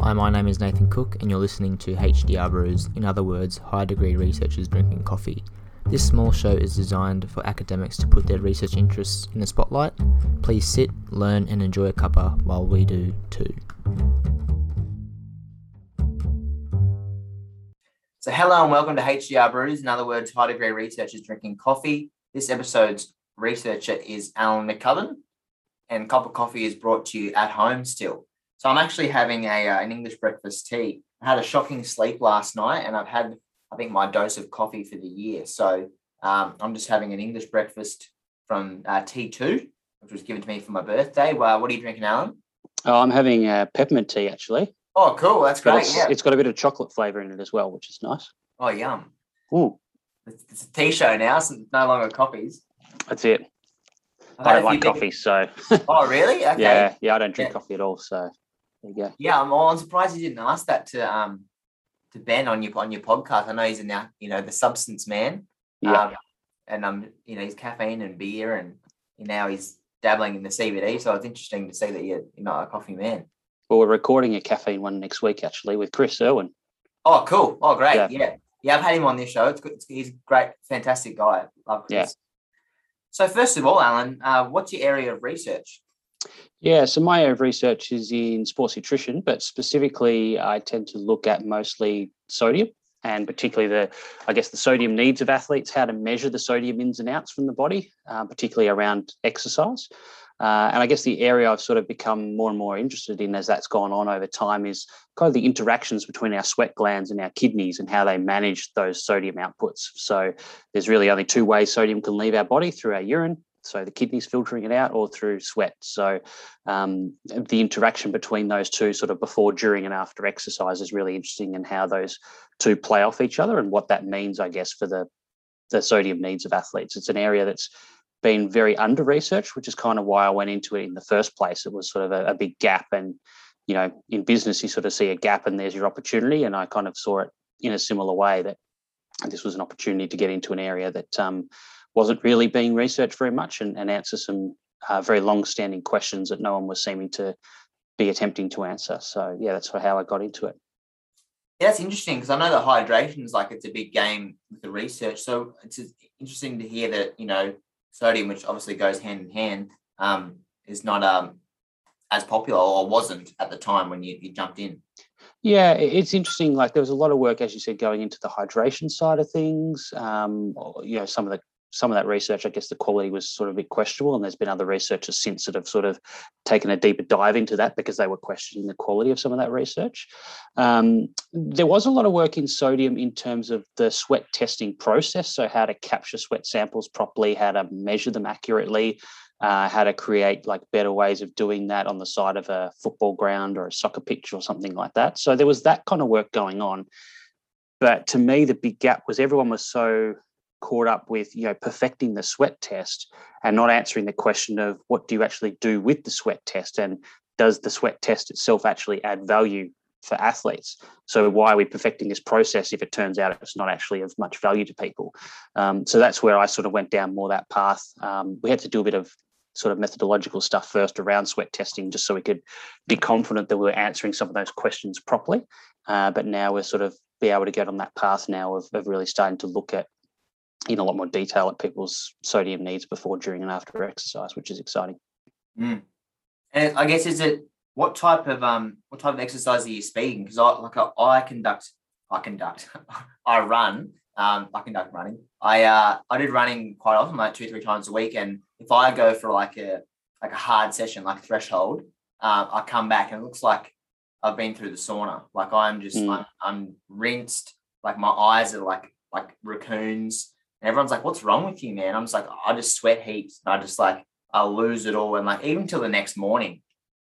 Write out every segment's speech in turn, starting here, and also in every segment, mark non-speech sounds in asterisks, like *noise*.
Hi, my name is Nathan Cook, and you're listening to HDR Brews, in other words, high degree researchers drinking coffee. This small show is designed for academics to put their research interests in the spotlight. Please sit, learn, and enjoy a cuppa while we do too. So, hello and welcome to HDR Brews, in other words, high degree researchers drinking coffee. This episode's researcher is Alan McCubbin, and Cup of Coffee is brought to you at home still. So, I'm actually having a, uh, an English breakfast tea. I had a shocking sleep last night, and I've had, I think, my dose of coffee for the year. So, um, I'm just having an English breakfast from uh, T2, which was given to me for my birthday. Well, what are you drinking, Alan? Oh, I'm having uh, peppermint tea actually. Oh, cool. That's great. it's, Yeah. it's got a bit of chocolate flavour in it as well, which is nice. Oh, yum. Ooh, It's, it's a tea show now, so it's no longer coffees. that's it. I've I don't like coffee, so Oh, really? *laughs* Okay. yeah, yeah, I don't drink Yeah. coffee at all. So go. Yeah, I'm, I'm surprised you didn't ask that to um to Ben on your on your podcast. I know he's a now you know the substance man. Yeah, Um, and um you know he's caffeine and beer and now he's dabbling in the CBD. So it's interesting to see that you're you're not a coffee man. well, we're recording a caffeine one next week actually with Chris Irwin. Oh, cool. Oh, great. Yeah. Yeah. yeah. I've had him on this show. It's good. It's, he's a great, fantastic guy. Love Chris. Yeah. So first of all, Alan, uh, what's your area of research? Yeah, so my area of research is in sports nutrition, but specifically, I tend to look at mostly sodium and particularly the, I guess, the sodium needs of athletes, how to measure the sodium ins and outs from the body, uh, particularly around exercise. Uh, and I guess the area I've sort of become more and more interested in as that's gone on over time is kind of the interactions between our sweat glands and our kidneys and how they manage those sodium outputs. So there's really only two ways sodium can leave our body through our urine. So the kidneys filtering it out or through sweat. So um, the interaction between those two, sort of before, during, and after exercise, is really interesting, and how those two play off each other, and what that means, I guess, for the the sodium needs of athletes. It's an area that's been very under researched, which is kind of why I went into it in the first place. It was sort of a, a big gap, and you know, in business, you sort of see a gap, and there's your opportunity, and I kind of saw it in a similar way that this was an opportunity to get into an area that um, wasn't really being researched very much and, and answer some uh, very long-standing questions that no one was seeming to be attempting to answer. So yeah, that's how I got into it. Yeah, that's interesting because I know that hydration is like it's a big game with the research. So it's interesting to hear that you know sodium, which obviously goes hand in hand, um, is not um as popular or wasn't at the time when you, you jumped in. Yeah, it's interesting. Like there was a lot of work, as you said, going into the hydration side of things. Um, you know, some of the some of that research, I guess the quality was sort of a bit questionable, and there's been other researchers since that have sort of taken a deeper dive into that because they were questioning the quality of some of that research. Um, there was a lot of work in sodium in terms of the sweat testing process, so how to capture sweat samples properly, how to measure them accurately, uh, how to create like better ways of doing that on the side of a football ground or a soccer pitch or something like that. So there was that kind of work going on. But to me, the big gap was everyone was so caught up with you know perfecting the sweat test and not answering the question of what do you actually do with the sweat test and does the sweat test itself actually add value for athletes? So why are we perfecting this process if it turns out it's not actually of much value to people? Um, so that's where i sort of went down more that path. Um, we had to do a bit of sort of methodological stuff first around sweat testing just so we could be confident that we were answering some of those questions properly. Uh, but now we're sort of be able to get on that path now of, of really starting to look at in a lot more detail at people's sodium needs before, during, and after exercise, which is exciting. Mm. And I guess is it what type of um what type of exercise are you speaking? Because I like I, I conduct I conduct *laughs* I run um I conduct running. I uh I did running quite often, like two three times a week. And if I go for like a like a hard session, like threshold, uh, I come back and it looks like I've been through the sauna. Like I'm just Mm. I'm, I'm rinsed. Like my eyes are like like raccoons. And everyone's like, "What's wrong with you, man?" I'm just like, I just sweat heaps. And I just like I'll lose it all. And like even till the next morning,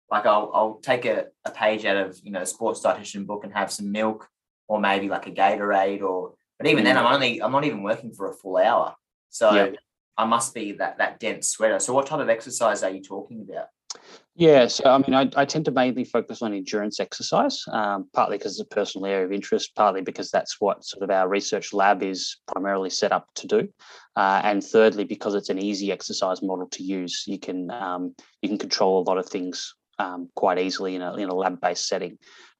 like I'll I'll take a, a page out of you know a sports dietitian book and have some milk or maybe like a Gatorade or but even then I'm mm. only I'm not even working for a full hour. So Yeah. I must be that that dense sweater. So what type of exercise are you talking about? Yeah, so I mean, I, I tend to mainly focus on endurance exercise, um, partly because it's a personal area of interest, partly because that's what sort of our research lab is primarily set up to do, uh, and thirdly because it's an easy exercise model to use. You can um, you can control a lot of things um, quite easily in a in a lab based setting.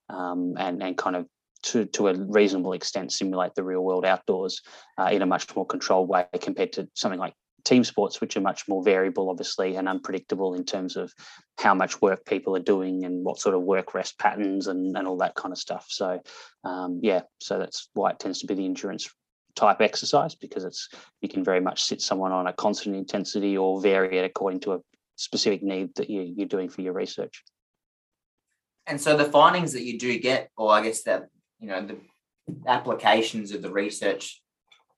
um, and and kind of to, to a reasonable extent simulate the real world outdoors uh, in a much more controlled way compared to something like team sports, which are much more variable, obviously, and unpredictable in terms of how much work people are doing and what sort of work rest patterns and, and all that kind of stuff. So, um, yeah, so that's why it tends to be the endurance type exercise because it's you can very much sit someone on a constant intensity or vary it according to a specific need that you, you're doing for your research. And so the findings that you do get, or I guess that you know the applications of the research,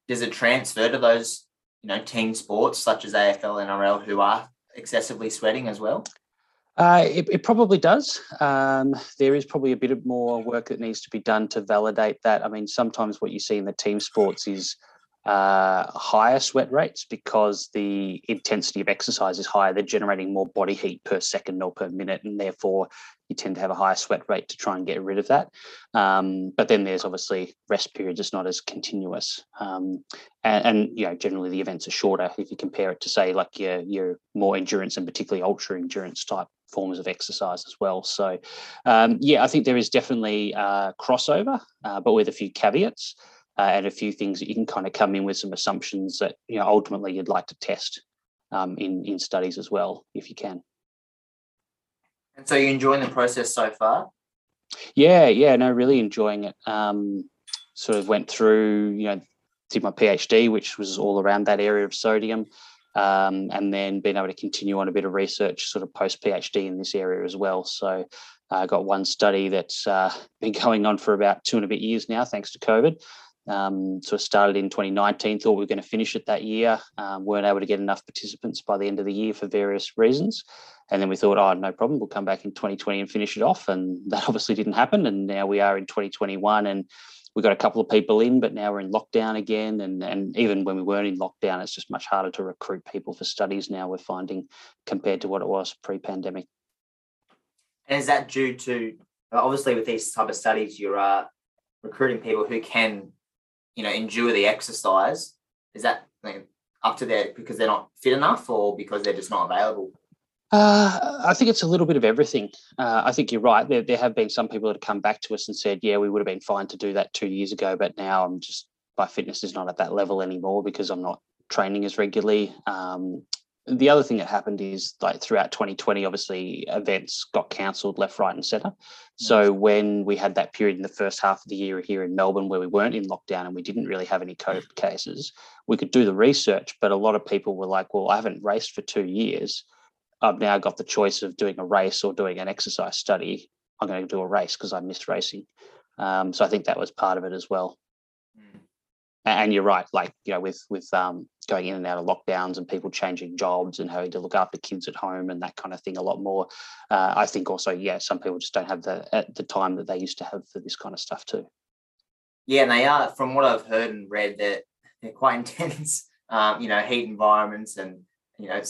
does it transfer to those you know team sports such as AFL, NRL, who are excessively sweating as well? Uh, it, it, probably does. Um, there is probably a bit of more work that needs to be done to validate that. I mean, sometimes what you see in the team sports is uh, higher sweat rates because the intensity of exercise is higher. They're generating more body heat per second or per minute, and therefore you tend to have a higher sweat rate to try and get rid of that. Um, but then there's obviously rest periods; it's not as continuous, um, and, and, you know generally the events are shorter if you compare it to say like your your more endurance and particularly ultra endurance type forms of exercise as well. So um, yeah, I think there is definitely uh, crossover, uh, but with a few caveats uh, and a few things that you can kind of come in with some assumptions that you know ultimately you'd like to test um, in in studies as well if you can. And so you're enjoying the process so far? Yeah, yeah, no, really enjoying it. Um, sort of went through, you know, did my PhD, which was all around that area of sodium, um, and then being able to continue on a bit of research, sort of post PhD in this area as well. So I uh, got one study that's uh, *laughs* been going on for about two and a bit years now, thanks to COVID. Um, so it started in 2019, thought we were going to finish it that year, um, weren't able to get enough participants by the end of the year for various reasons. And then we thought, oh, no problem, we'll come back in 2020 and finish it off. And *laughs* that obviously didn't happen. And now we are in 2021 and we got a couple of people in, but now we're in lockdown again. And, and even when we weren't in lockdown, it's just much harder to recruit people for studies now, we're finding, compared to what it was pre pandemic. And is that due to, obviously, with these type of studies, you're uh, recruiting people who can you know, endure the exercise, is that up to their because they're not fit enough or because they're just not available? Uh, I think it's a little bit of everything. Uh, I think you're right. There, there have been some people that have come back to us and said, "Yeah, we would have been fine to do that two years ago, but now I'm just my fitness is not at that level anymore because I'm not training as regularly. Um, the other thing that happened is like throughout 2020 obviously events got cancelled left right and center. So when we had that period in the first half of the year here in melbourne where we weren't in lockdown and we didn't really have any covid cases we could do the research but a lot of people were like well i haven't raced for two years. I've now got the choice of doing a race or doing an exercise study. I'm going to do a race because i missed racing. Um, so i think that was part of it as well and you're right like you know with with um, going in and out of lockdowns and people changing jobs and having to look after kids at home and that kind of thing a lot more uh, i think also yeah some people just don't have the at the time that they used to have for this kind of stuff too yeah and they are from what i've heard and read that they're quite *laughs* intense um, you know heat environments and you know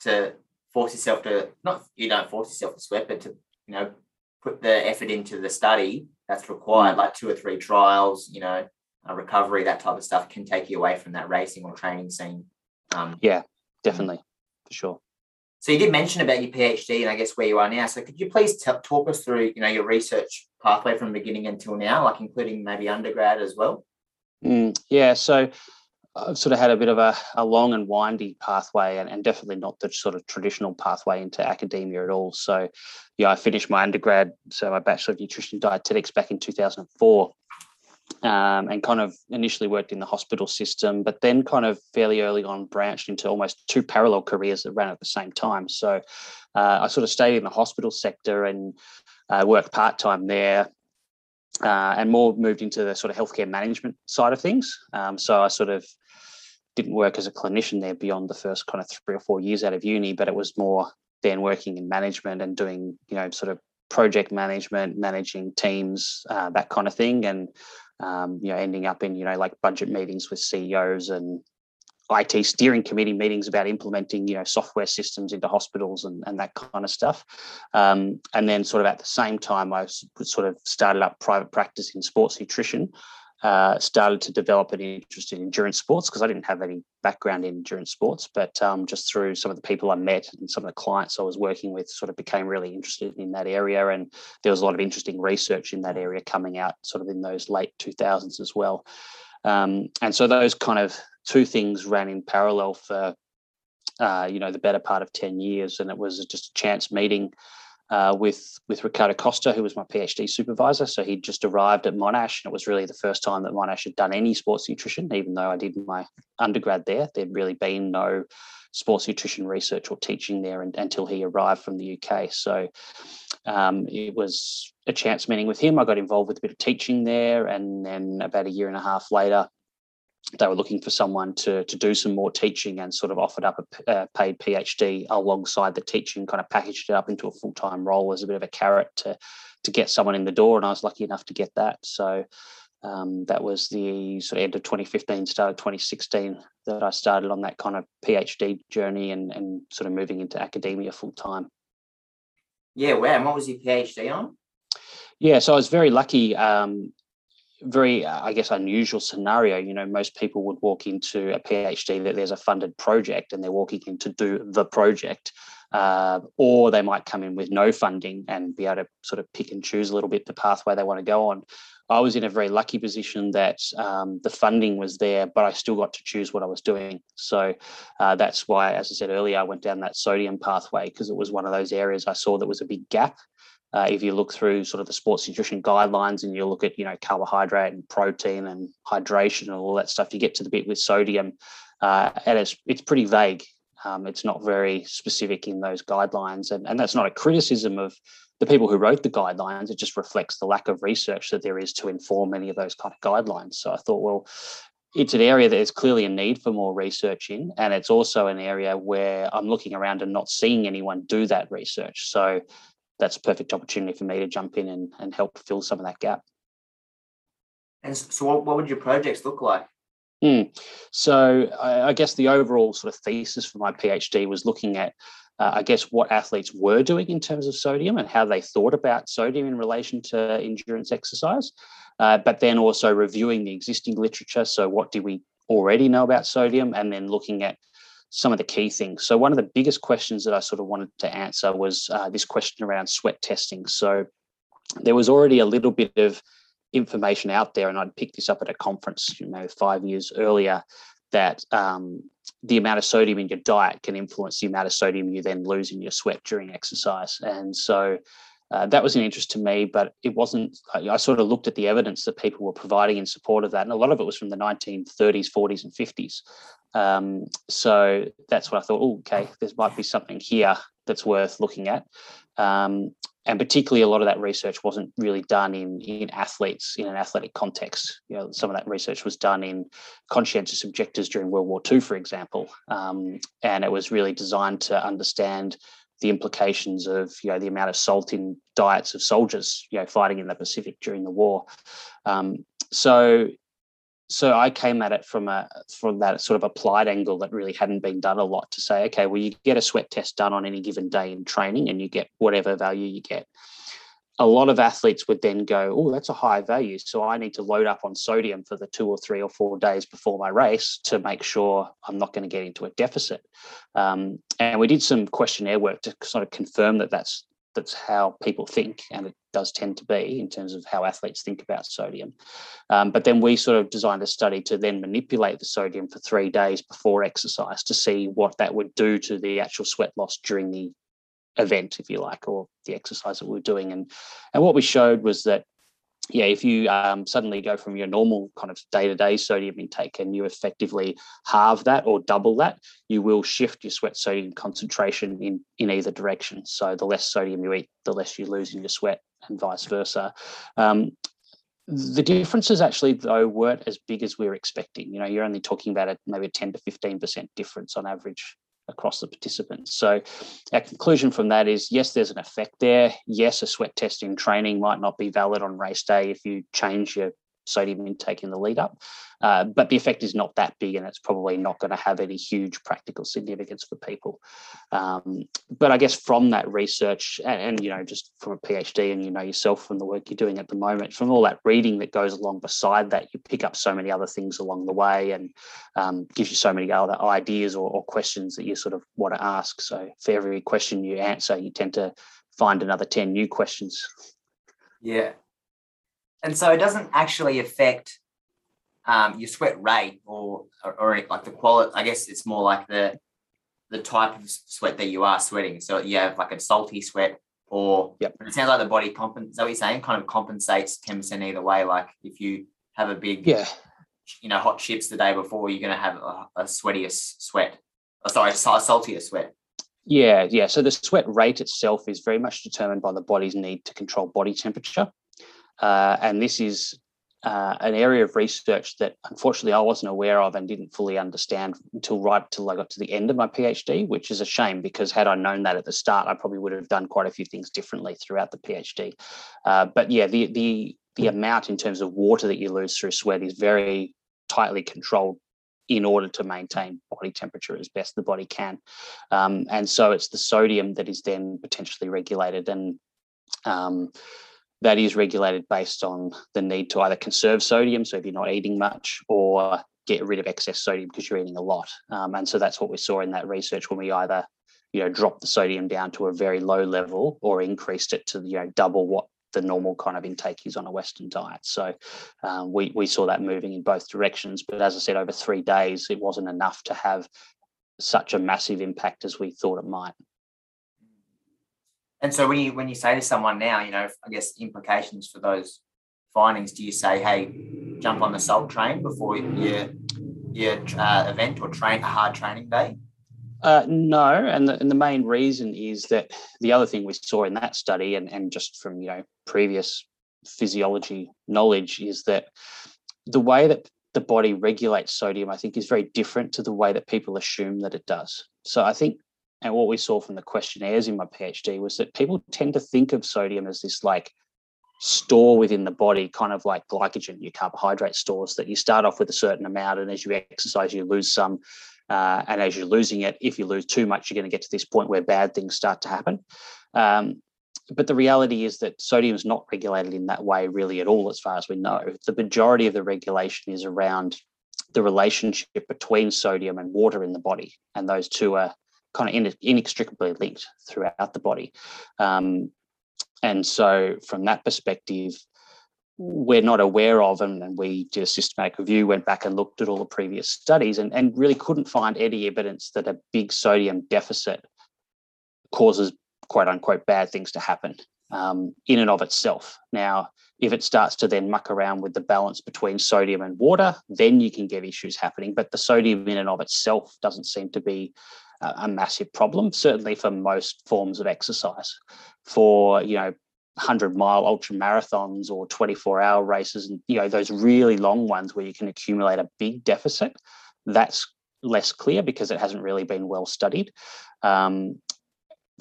to force yourself to not you don't force yourself to sweat but to you know put the effort into the study that's required mm. like two or three trials you know uh, recovery, that type of stuff can take you away from that racing or training scene. Um, yeah, definitely, for sure. So you did mention about your PhD and I guess where you are now. So could you please t- talk us through, you know, your research pathway from beginning until now, like including maybe undergrad as well? Mm, yeah, so I've sort of had a bit of a, a long and windy pathway and, and, definitely not the sort of traditional pathway into academia at all. So, yeah, I finished my undergrad, so my Bachelor of Nutrition Dietetics back in 2004 um, and kind of initially worked in the hospital system, but then kind of fairly early on branched into almost two parallel careers that ran at the same time. So uh, I sort of stayed in the hospital sector and uh, worked part time there. Uh, and more moved into the sort of healthcare management side of things. Um, so I sort of didn't work as a clinician there beyond the first kind of three or four years out of uni, but it was more then working in management and doing, you know, sort of project management, managing teams, uh, that kind of thing. And um, you know, ending up in, you know, like budget meetings with CEOs and IT steering committee meetings about implementing, you know, software systems into hospitals and, and that kind of stuff. Um, and then sort of at the same time, I sort of started up private practice in sports nutrition. Uh, started to develop an interest in endurance sports because I didn't have any background in endurance sports, but um, just through some of the people I met and some of the clients I was working with, sort of became really interested in that area. And there was a lot of interesting research in that area coming out sort of in those late 2000s as well. Um, and so those kind of two things ran in parallel for, uh, you know, the better part of 10 years. And it was just a chance meeting uh, with with Ricardo Costa, who was my PhD supervisor. So he'd just arrived at Monash, and it was really the first time that Monash had done any sports nutrition. Even though I did my undergrad there, there'd really been no sports nutrition research or teaching there and, until he arrived from the UK. So um, it was a chance meeting with him. I got involved with a bit of teaching there, and then about a year and a half later, they were looking for someone to to do some more teaching and sort of offered up a, a paid PhD alongside the teaching, kind of packaged it up into a full time role as a bit of a carrot to to get someone in the door. And I was lucky enough to get that. So um, that was the sort of end of 2015, start of 2016 that I started on that kind of PhD journey and, and sort of moving into academia full time. Yeah, wow. And what was your PhD on? Yeah, so I was very lucky. Um, very, uh, I guess, unusual scenario. You know, most people would walk into a PhD that there's a funded project and they're walking in to do the project. Uh, or they might come in with no funding and be able to sort of pick and choose a little bit the pathway they want to go on. I was in a very lucky position that um, the funding was there, but I still got to choose what I was doing. So uh, that's why, as I said earlier, I went down that sodium pathway because it was one of those areas I saw that was a big gap uh, if you look through sort of the sports nutrition guidelines and you look at you know carbohydrate and protein and hydration and all that stuff, you get to the bit with sodium, uh, and it's it's pretty vague. Um, it's not very specific in those guidelines, and, and that's not a criticism of the people who wrote the guidelines. It just reflects the lack of research that there is to inform any of those kind of guidelines. So I thought, well, it's an area that is clearly a need for more research in, and it's also an area where I'm looking around and not seeing anyone do that research. So that's a perfect opportunity for me to jump in and, and help fill some of that gap. And so, what, what would your projects look like? Mm. So, I, I, guess the overall sort of thesis for my PhD was looking at, uh, I guess, what athletes were doing in terms of sodium and how they thought about sodium in relation to endurance exercise, uh, but then also reviewing the existing literature. So, what do we already know about sodium? And then looking at some of the key things. So, one of the biggest questions that I sort of wanted to answer was uh, this question around sweat testing. So, there was already a little bit of information out there, and I'd picked this up at a conference, you know, five years earlier, that um, the amount of sodium in your diet can influence the amount of sodium you then lose in your sweat during exercise. And so, uh, that was an interest to me, but it wasn't. I, sort of looked at the evidence that people were providing in support of that, and a lot of it was from the 1930s, 40s, and 50s. Um, so that's what I thought. Oh, okay, there might be something here that's worth looking at. Um, and particularly, a lot of that research wasn't really done in in athletes in an athletic context. You know, some of that research was done in conscientious objectors during World War II, for example, um, and it was really designed to understand the implications of you know the amount of salt in diets of soldiers you know fighting in the Pacific during the war. Um, so so I came at it from a from that sort of applied angle that really hadn't been done a lot to say, okay, well, you get a sweat test done on any given day in training and you get whatever value you get. A lot of athletes would then go, oh, that's a high value. So I need to load up on sodium for the two or three or four days before my race to make sure I'm not going to get into a deficit. Um, and we did some questionnaire work to sort of confirm that that's that's how people think, and it does tend to be in terms of how athletes think about sodium. Um, but then we sort of designed a study to then manipulate the sodium for three days before exercise to see what that would do to the actual sweat loss during the event, if you like, or the exercise that we were doing. And and what we showed was that yeah, if you um, suddenly go from your normal kind of day to day sodium intake and you effectively halve that or double that, you will shift your sweat sodium concentration in, in either direction. So the less sodium you eat, the less you lose in your sweat, and vice versa. Um, the differences actually though weren't as big as we were expecting. You know, you're only talking about a, maybe a 10 to 15% difference on average across the participants. So our conclusion from that is yes, there's an effect there. Yes, a sweat test in training might not be valid on race day if you change your sodium intake in the lead up. Uh, but the effect is not that big, and it's probably not going to have any huge practical significance for people. Um, but I guess from that research, and, and, you know, just from a PhD, and you know yourself from the work you're doing at the moment, from all that reading that goes along beside that, you pick up so many other things along the way, and um, gives you so many other ideas or, or questions that you sort of want to ask. So for every question you answer, you tend to find another ten new questions. Yeah, and so it doesn't actually affect um, your sweat rate or, or, or like the quality. I guess it's more like the the type of sweat that you are sweating. So you have like a salty sweat, or yep. it sounds like the body compensates. Is that what you're saying? Kind of compensates ten percent either way. Like if you have a big, yeah, you know, hot chips the day before, you're going to have a, a sweatier sweat. Oh, sorry, a saltier sweat. Yeah, yeah. So the sweat rate itself is very much determined by the body's need to control body temperature. Uh, and this is uh, an area of research that unfortunately I wasn't aware of and didn't fully understand until right till I got to the end of my PhD, which is a shame because had I known that at the start, I probably would have done quite a few things differently throughout the PhD. Uh, but yeah, the the the amount in terms of water that you lose through sweat is very tightly controlled in order to maintain body temperature as best the body can. Um, and so it's the sodium that is then potentially regulated and um, that is regulated based on the need to either conserve sodium, so if you're not eating much, or get rid of excess sodium because you're eating a lot. Um, and so that's what we saw in that research when we either, you know, dropped the sodium down to a very low level or increased it to you know double what the normal kind of intake is on a Western diet. So um, we we saw that moving in both directions. But as I said, over three days, it wasn't enough to have such a massive impact as we thought it might. And so when you when you say to someone now, you know, I guess implications for those findings, do you say, hey, jump on the salt train before your your uh, event or train a hard training day? Uh, no, and the, and the main reason is that the other thing we saw in that study, and, and just from you know previous physiology knowledge, is that the way that the body regulates sodium, I think, is very different to the way that people assume that it does. So I think and what we saw from the questionnaires in my PhD was that people tend to think of sodium as this like store within the body, kind of like glycogen, your carbohydrate stores, that you start off with a certain amount, and as you exercise, you lose some. Uh, and as you're losing it, if you lose too much, you're going to get to this point where bad things start to happen. Um, but the reality is that sodium is not regulated in that way, really, at all, as far as we know. The majority of the regulation is around the relationship between sodium and water in the body, and those two are kind of inextricably linked throughout the body. Um, and so, from that perspective, we're not aware of, and, we did a systematic review, went back and looked at all the previous studies, and, and really couldn't find any evidence that a big sodium deficit causes quote unquote bad things to happen um, in and of itself. Now, if it starts to then muck around with the balance between sodium and water, then you can get issues happening. But the sodium in and of itself doesn't seem to be a massive problem, certainly for most forms of exercise. For, you know, 100 mile ultra marathons or 24 hour races and you know those really long ones where you can accumulate a big deficit that's less clear because it hasn't really been well studied um,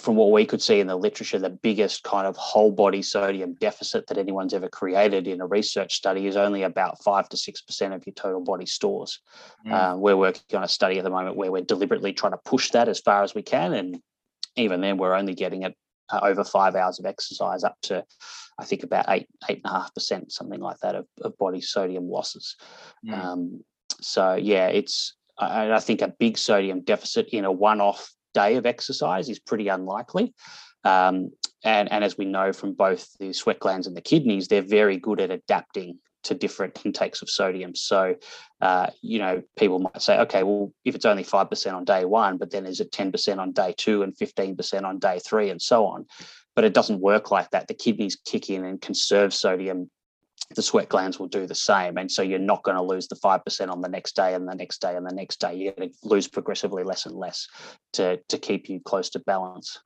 from what we could see in the literature, the biggest kind of whole body sodium deficit that anyone's ever created in a research study is only about five to six percent of your total body stores. Mm. Uh, we're working on a study at the moment where we're deliberately trying to push that as far as we can, and even then, we're only getting it uh, over five hours of exercise up to, I think, about eight eight and a half percent, something like that, of, of body sodium losses. Mm. Um, so yeah, it's I, I think a big sodium deficit in a one-off day of exercise is pretty unlikely. Um, and, and as we know from both the sweat glands and the kidneys, they're very good at adapting to different intakes of sodium. So, uh, you know, people might say, okay, well, if it's only 5% on day one, but then is it 10% on day two and 15% on day three and so on? But it doesn't work like that. The kidneys kick in and conserve sodium the sweat glands will do the same. And so you're not going to lose the 5% on the next day and the next day and the next day. You're going to lose progressively less and less to, to keep you close to balance.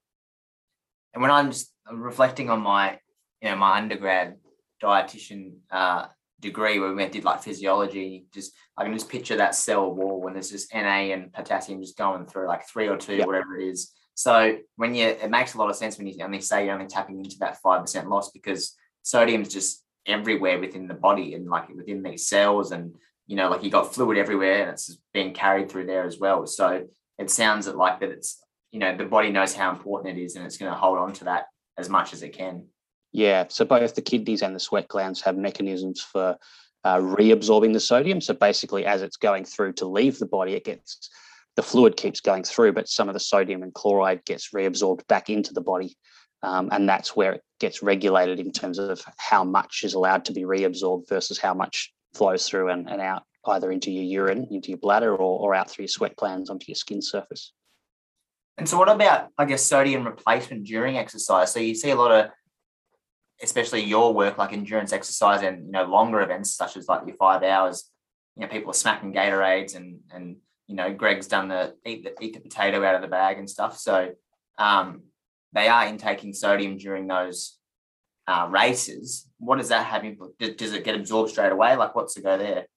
And when I'm just reflecting on my, you know, my undergrad dietitian uh, degree where we did like physiology, just I can just picture that cell wall when there's just Na and potassium just going through like three or two, yep. whatever it is. So when you, it makes a lot of sense when you only say you're only tapping into that 5% loss because sodium's just everywhere within the body and like within these cells and you know like you got fluid everywhere and it's being carried through there as well. So it sounds like that it's you know the body knows how important it is and it's going to hold on to that as much as it can. Yeah so both the kidneys and the sweat glands have mechanisms for uh, reabsorbing the sodium. So basically as it's going through to leave the body it gets the fluid keeps going through but some of the sodium and chloride gets reabsorbed back into the body um, and that's where it gets regulated in terms of how much is allowed to be reabsorbed versus how much flows through and, and out either into your urine, into your bladder, or, or out through your sweat glands onto your skin surface. And so, what about, I guess, sodium replacement during exercise? So, you see a lot of, especially your work, like endurance exercise and, you know, longer events such as like your five hours, you know, people are smacking Gatorades and, and, you know, Greg's done the eat the, eat the potato out of the bag and stuff. So, um, they are intaking sodium during those uh, races. What does that have? Does it get absorbed straight away? Like, what's the go there?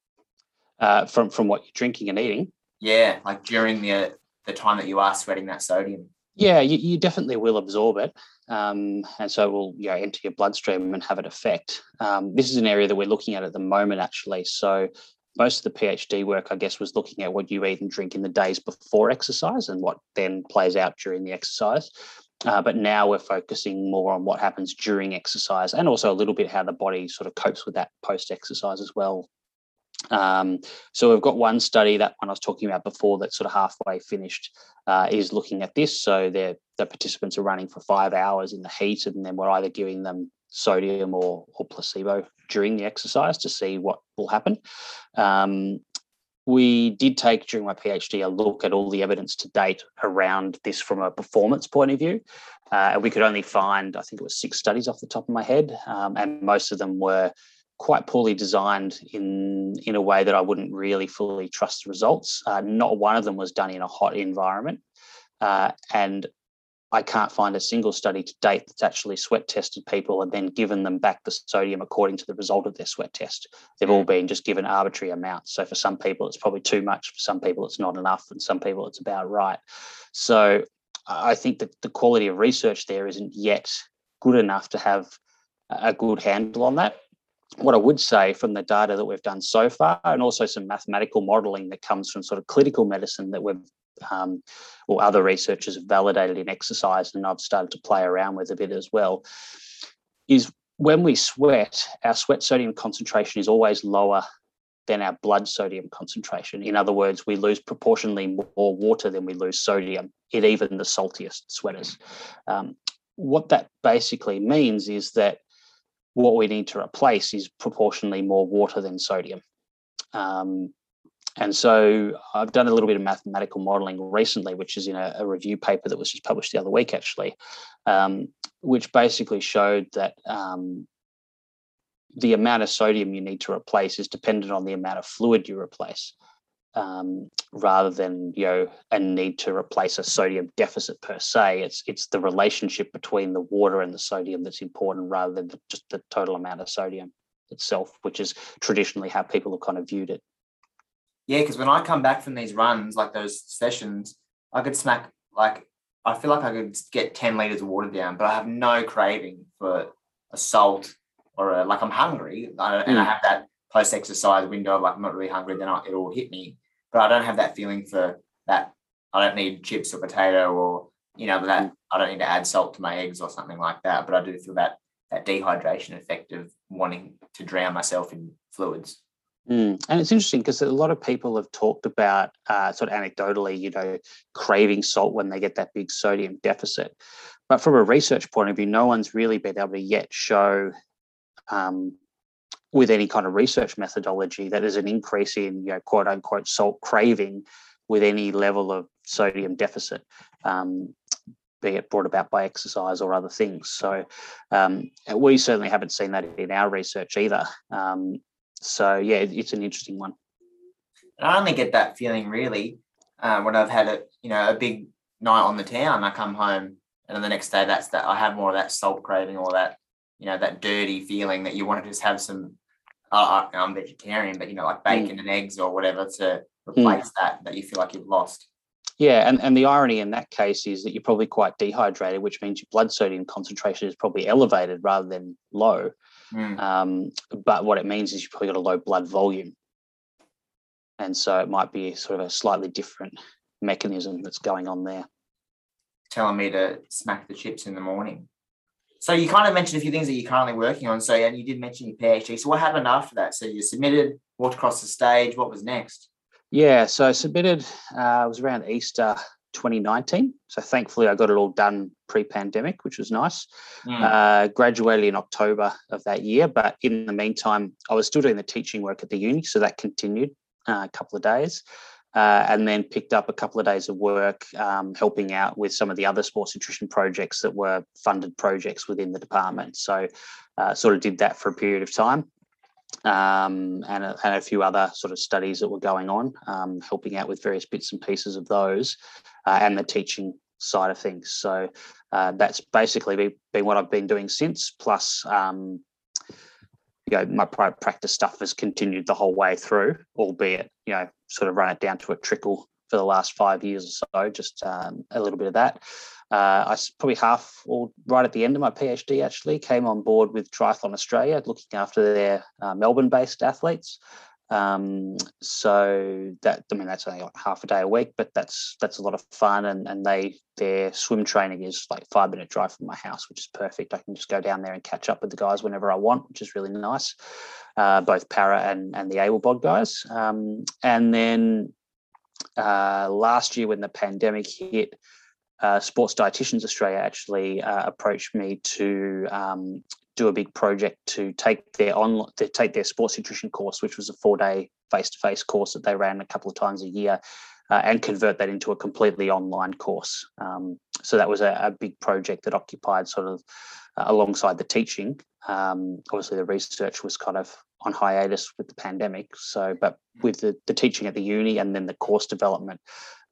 Uh, from from what you're drinking and eating. Yeah, like during the the time that you are sweating that sodium. Yeah, you, you definitely will absorb it, um, and so it will you know, enter your bloodstream and have an effect. Um, this is an area that we're looking at at the moment, actually. So most of the PhD work, I guess, was looking at what you eat and drink in the days before exercise and what then plays out during the exercise. Uh, but now we're focusing more on what happens during exercise and also a little bit how the body sort of copes with that post exercise as well. Um, so we've got one study, that one I was talking about before, that's sort of halfway finished, uh, is looking at this. So the participants are running for five hours in the heat, and then we're either giving them sodium or, or placebo during the exercise to see what will happen. Um, we did take during my PhD a look at all the evidence to date around this from a performance point of view. Uh, and we could only find, I think it was six studies off the top of my head, um, and most of them were quite poorly designed in in a way that I wouldn't really fully trust the results. Uh, not one of them was done in a hot environment, uh, and I can't find a single study to date that's actually sweat tested people and then given them back the sodium according to the result of their sweat test. They've all mm. been just given arbitrary amounts. So for some people, it's probably too much. For some people, it's not enough. And some people, it's about right. So I think that the quality of research there isn't yet good enough to have a good handle on that. What I would say from the data that we've done so far, and also some mathematical modeling that comes from sort of clinical medicine that we've um, or other researchers have validated in exercise, and I've started to play around with a bit as well, is when we sweat, our sweat sodium concentration is always lower than our blood sodium concentration. In other words, we lose proportionally more water than we lose sodium in even the saltiest sweaters. Um, what that basically means is that what we need to replace is proportionally more water than sodium. Um, and so I've done a little bit of mathematical modeling recently, which is in a, a review paper that was just published the other week, actually, um, which basically showed that um, the amount of sodium you need to replace is dependent on the amount of fluid you replace. Um, rather than you know a need to replace a sodium deficit per se. It's it's the relationship between the water and the sodium that's important rather than just the total amount of sodium itself, which is traditionally how people have kind of viewed it. Yeah, because when I come back from these runs, like those sessions, I could smack like I feel like I could get 10 liters of water down, but I have no craving for a salt or a, like I'm hungry and I hmm. have that post exercise window of like I'm not really hungry, then I, it'll hit me. But I don't have that feeling for that. I don't need chips or potato or, you know, that hmm. I don't need to add salt to my eggs or something like that. But I do feel that that dehydration effect of wanting to drown myself in fluids. Mm. And it's interesting because a lot of people have talked about, uh, sort of anecdotally, you know, craving salt when they get that big sodium deficit. But from a research point of view, no one's really been able to yet show, um, with any kind of research methodology, that there's an increase in, you know, quote unquote salt craving with any level of sodium deficit. Um, be it brought about by exercise or other things. So um, we certainly haven't seen that in our research either. Um, so yeah, it's an interesting one. I only get that feeling really uh, when I've had a you know a big night on the town. I come home and then the next day that's that I have more of that salt craving or that you know that dirty feeling that you want to just have some. Uh, I'm vegetarian, but you know like bacon mm. and eggs or whatever to replace mm. that that you feel like you've lost. Yeah, and, and the irony in that case is that you're probably quite dehydrated, which means your blood sodium concentration is probably elevated rather than low. Mm. Um, but what it means is you've probably got a low blood volume. And so it might be sort of a slightly different mechanism that's going on there. Telling me to smack the chips in the morning. So you kind of mentioned a few things that you're currently working on. So and you did mention your PhD. So what happened after that? So you submitted, walked across the stage. What was next? Yeah, so I submitted. Uh, it was around Easter 2019. So thankfully, I got it all done pre-pandemic, which was nice. Mm. Uh, graduated in October of that year, but in the meantime, I was still doing the teaching work at the uni, so that continued uh, a couple of days. Uh, and then picked up a couple of days of work um, helping out with some of the other sports nutrition projects that were funded projects within the department. So, uh, sort of did that for a period of time um, and, a, and, a, few other sort of studies that were going on, um, helping out with various bits and pieces of those, uh, and the teaching side of things. So uh, that's basically been, what I've been doing since. Plus, um, you know, my private practice stuff has continued the whole way through, albeit you know, sort of run it down to a trickle for the last five years or so, just um, a little bit of that. Uh, I probably half or right at the end of my PhD actually came on board with Triathlon Australia, looking after their uh, Melbourne-based athletes. Um, so that I mean that's only like half a day a week, but that's that's a lot of fun. And and they their swim training is like five minute drive from my house, which is perfect. I can just go down there and catch up with the guys whenever I want, which is really nice. Uh, both para and and the able bod guys. Um, and then uh, last year when the pandemic hit, uh, Sports Dietitians Australia actually uh, approached me to um, do a big project to take their on to take their sports nutrition course, which was a four day face to face course that they ran a couple of times a year, uh, and convert that into a completely online course. Um, so that was a, a, big project that occupied sort of uh, alongside the teaching. Um, obviously, the research was kind of on hiatus with the pandemic. So, but with the, the teaching at the uni and then the course development,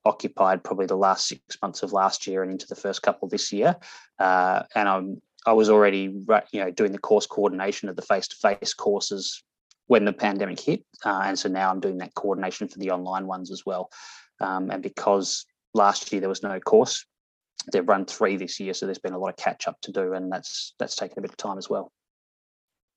occupied probably the last six months of last year and into the first couple this year. Uh, and I'm I was already you know doing the course coordination of the face to face courses when the pandemic hit, uh, and so now I'm doing that coordination for the online ones as well. Um, and because last year there was no course, they've run three this year, so there's been a lot of catch up to do, and that's that's taken a bit of time as well.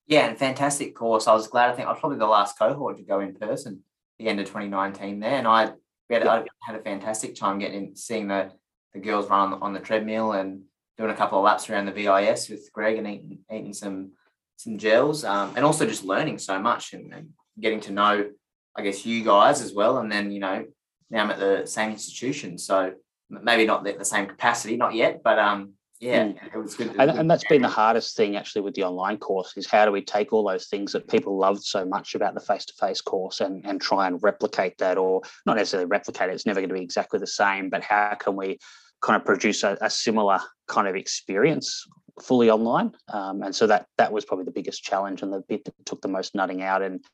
Yeah, and fantastic course. I was glad. I think I was probably the last cohort to go in person the end of 2019 there, and I we had, I had a fantastic time getting seeing the the girls run on the, on the treadmill and doing a couple of laps around the VIS with Greg and eating eating some some gels um, and also just learning so much and, and, getting to know I guess you guys as well and then you know now I'm at the same institution so maybe not the, the same capacity not yet but um yeah, mm. it was good. It was and, and, that's been the hardest thing actually with the online course is how do we take all those things that people loved so much about the face-to-face course and, and try and replicate that or not necessarily replicate it, it's never going to be exactly the same, but how can we kind of produce a, a similar kind of experience fully online um, and so that that was probably the biggest challenge and the bit that took the most nutting out and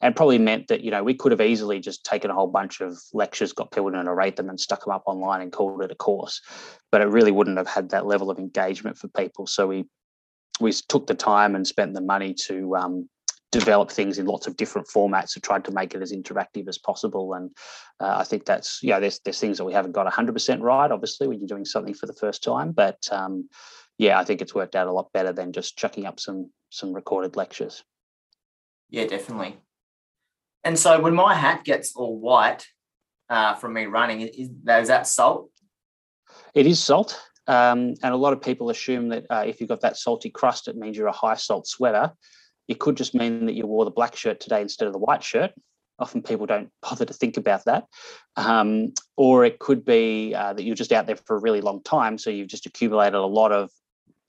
and probably meant that you know we could have easily just taken a whole bunch of lectures got people to narrate them and stuck them up online and called it a course but it really wouldn't have had that level of engagement for people so we we took the time and spent the money to um, develop things in lots of different formats and tried to make it as interactive as possible. And uh, I think that's, yeah, there's, there's things that we haven't got 100% right, obviously, when you're doing something for the first time. But um, yeah, I think it's worked out a lot better than just chucking up some some recorded lectures. Yeah, definitely. And so when my hat gets all white uh, from me running, is, is that salt? It is salt. Um, and a lot of people assume that uh, if you've got that salty crust, it means you're a high salt sweater. It could just mean that you wore the black shirt today instead of the white shirt. Often people don't bother to think about that. Um, or it could be uh, that you're just out there for a really long time. So you've just accumulated a lot of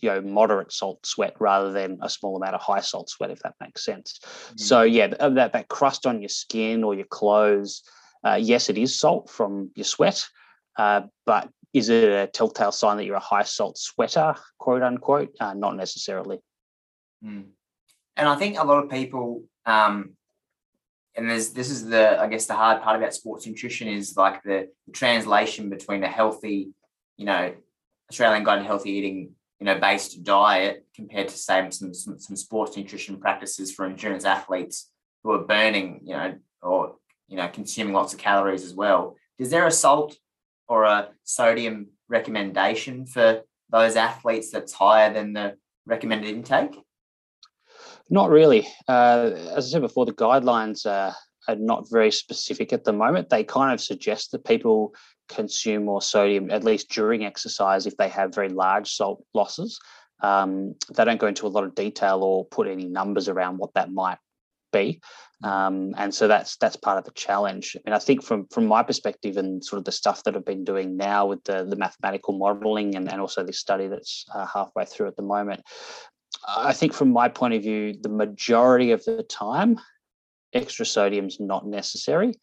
you know moderate salt sweat rather than a small amount of high salt sweat if that makes sense mm-hmm. so yeah that, that crust on your skin or your clothes uh, yes it is salt from your sweat uh, but is it a telltale sign that you're a high salt sweater quote unquote uh, not necessarily mm. And I think a lot of people, um, and there's this is the I guess the hard part about sports nutrition is like the, the translation between a healthy, you know, Australian guide to healthy eating, you know, based diet compared to say some, some some sports nutrition practices for endurance athletes who are burning, you know, or you know, consuming lots of calories as well. Is there a salt or a sodium recommendation for those athletes that's higher than the recommended intake? Not really. Uh, as I said before, the guidelines are, are not very specific at the moment. They kind of suggest that people consume more sodium, at least during exercise, if they have very large salt losses. Um, they don't go into a lot of detail or put any numbers around what that might be. Um, and so that's that's part of the challenge. And I think from from my perspective and sort of the stuff that I've been doing now with the the mathematical modelling and, and also this study that's uh, halfway through at the moment, I think from my point of view, the majority of the time, extra sodium is not necessary.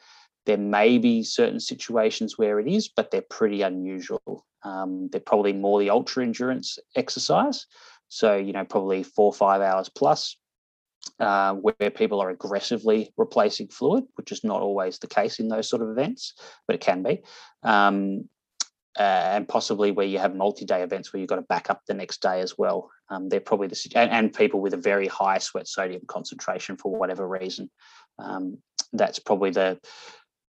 There may be certain situations where it is, but they're pretty unusual. Um, they're probably more the ultra endurance exercise. So, you know, probably four or five hours plus, uh, where people are aggressively replacing fluid, which is not always the case in those sort of events, but it can be. Um, uh, and possibly where you have multi-day events where you've got to back up the next day as well. Um, they're probably the and, and, people with a very high sweat sodium concentration for whatever reason. Um, that's probably the,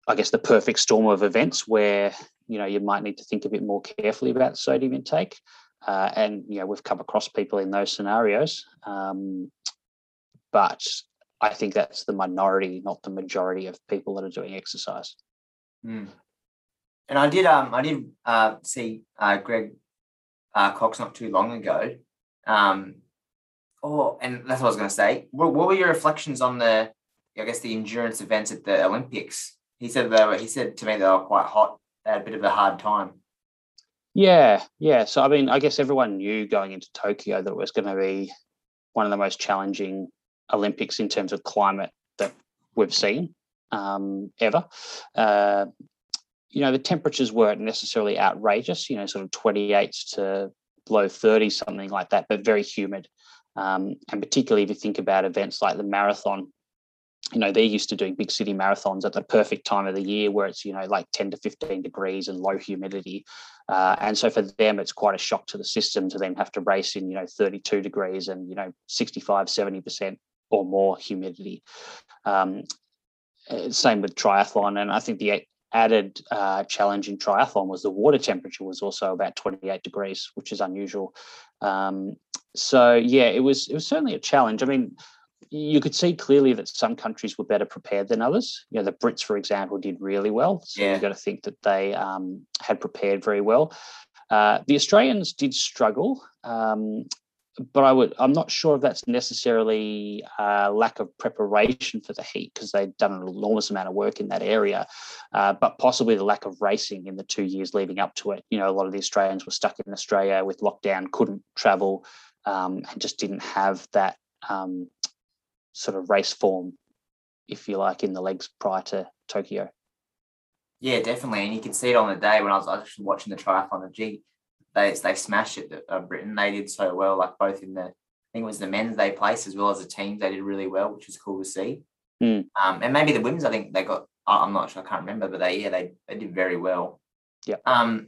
I guess, the perfect storm of events where you know you might need to think a bit more carefully about sodium intake. Uh, and you know we've come across people in those scenarios, um, but I think that's the minority, not the majority of people that are doing exercise. Mm. And I did um I did uh, see uh, Greg uh, Cox not too long ago. Um, oh, and that's what I was going to say. What, what, were your reflections on the, I guess, the endurance events at the Olympics? He said they were, he said to me they were quite hot. They had a bit of a hard time. Yeah, yeah. So I mean, I guess everyone knew going into Tokyo that it was going to be one of the most challenging Olympics in terms of climate that we've seen um, ever. Uh, you know, the temperatures weren't necessarily outrageous, you know, sort of 28 to below 30, something like that, but very humid. Um, and particularly if you think about events like the marathon, you know, they're used to doing big city marathons at the perfect time of the year where it's, you know, like 10 to 15 degrees and low humidity. Uh, and so for them, it's quite a shock to the system to then have to race in, you know, 32 degrees and, you know, 65, 70% or more humidity. Um, uh, same with triathlon. And I think the added uh, challenge in triathlon was the water temperature was also about 28 degrees, which is unusual. Um, so yeah, it was it was certainly a challenge. I mean, you could see clearly that some countries were better prepared than others. You know, the Brits, for example, did really well. So yeah. you've got to think that they um, had prepared very well. Uh, the Australians did struggle. Um, but I would I'm not sure if that's necessarily a lack of preparation for the heat because they'd done an enormous amount of work in that area, uh, but possibly the lack of racing in the two years leading up to it. You know, a lot of the Australians were stuck in Australia with lockdown, couldn't travel, um, and just didn't have that um, sort of race form, if you like, in the legs prior to Tokyo. Yeah, definitely, and you can see it on the day when I was actually watching the triathlon. The G they they smashed it. Uh, Britain they did so well, like both in the I think it was the men's they placed as well as the teams they did really well, which was cool to see. Mm. Um, and maybe the women's I think they got I'm not sure I can't remember, but they yeah they they did very well. Yeah. Um.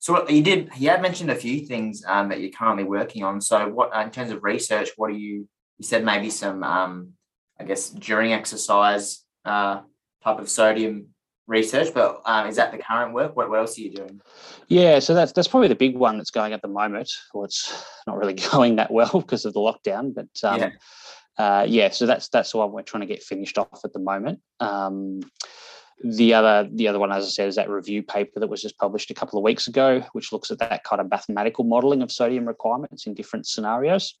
So you did you had mentioned a few things um, that you're currently working on. So what in terms of research, what are you you said maybe some um, I guess during exercise uh, type of sodium research, but um, is that the current work? What, what else are you doing? Yeah, so that's that's probably the big one that's going at the moment. Well, it's not really *laughs* going that well because of the lockdown, but um, yeah. Uh, yeah, so that's that's the one we're trying to get finished off at the moment. Um, the other the other one, as I said, is that review paper that was just published a couple of weeks ago, which looks at that kind of mathematical modelling of sodium requirements in different scenarios.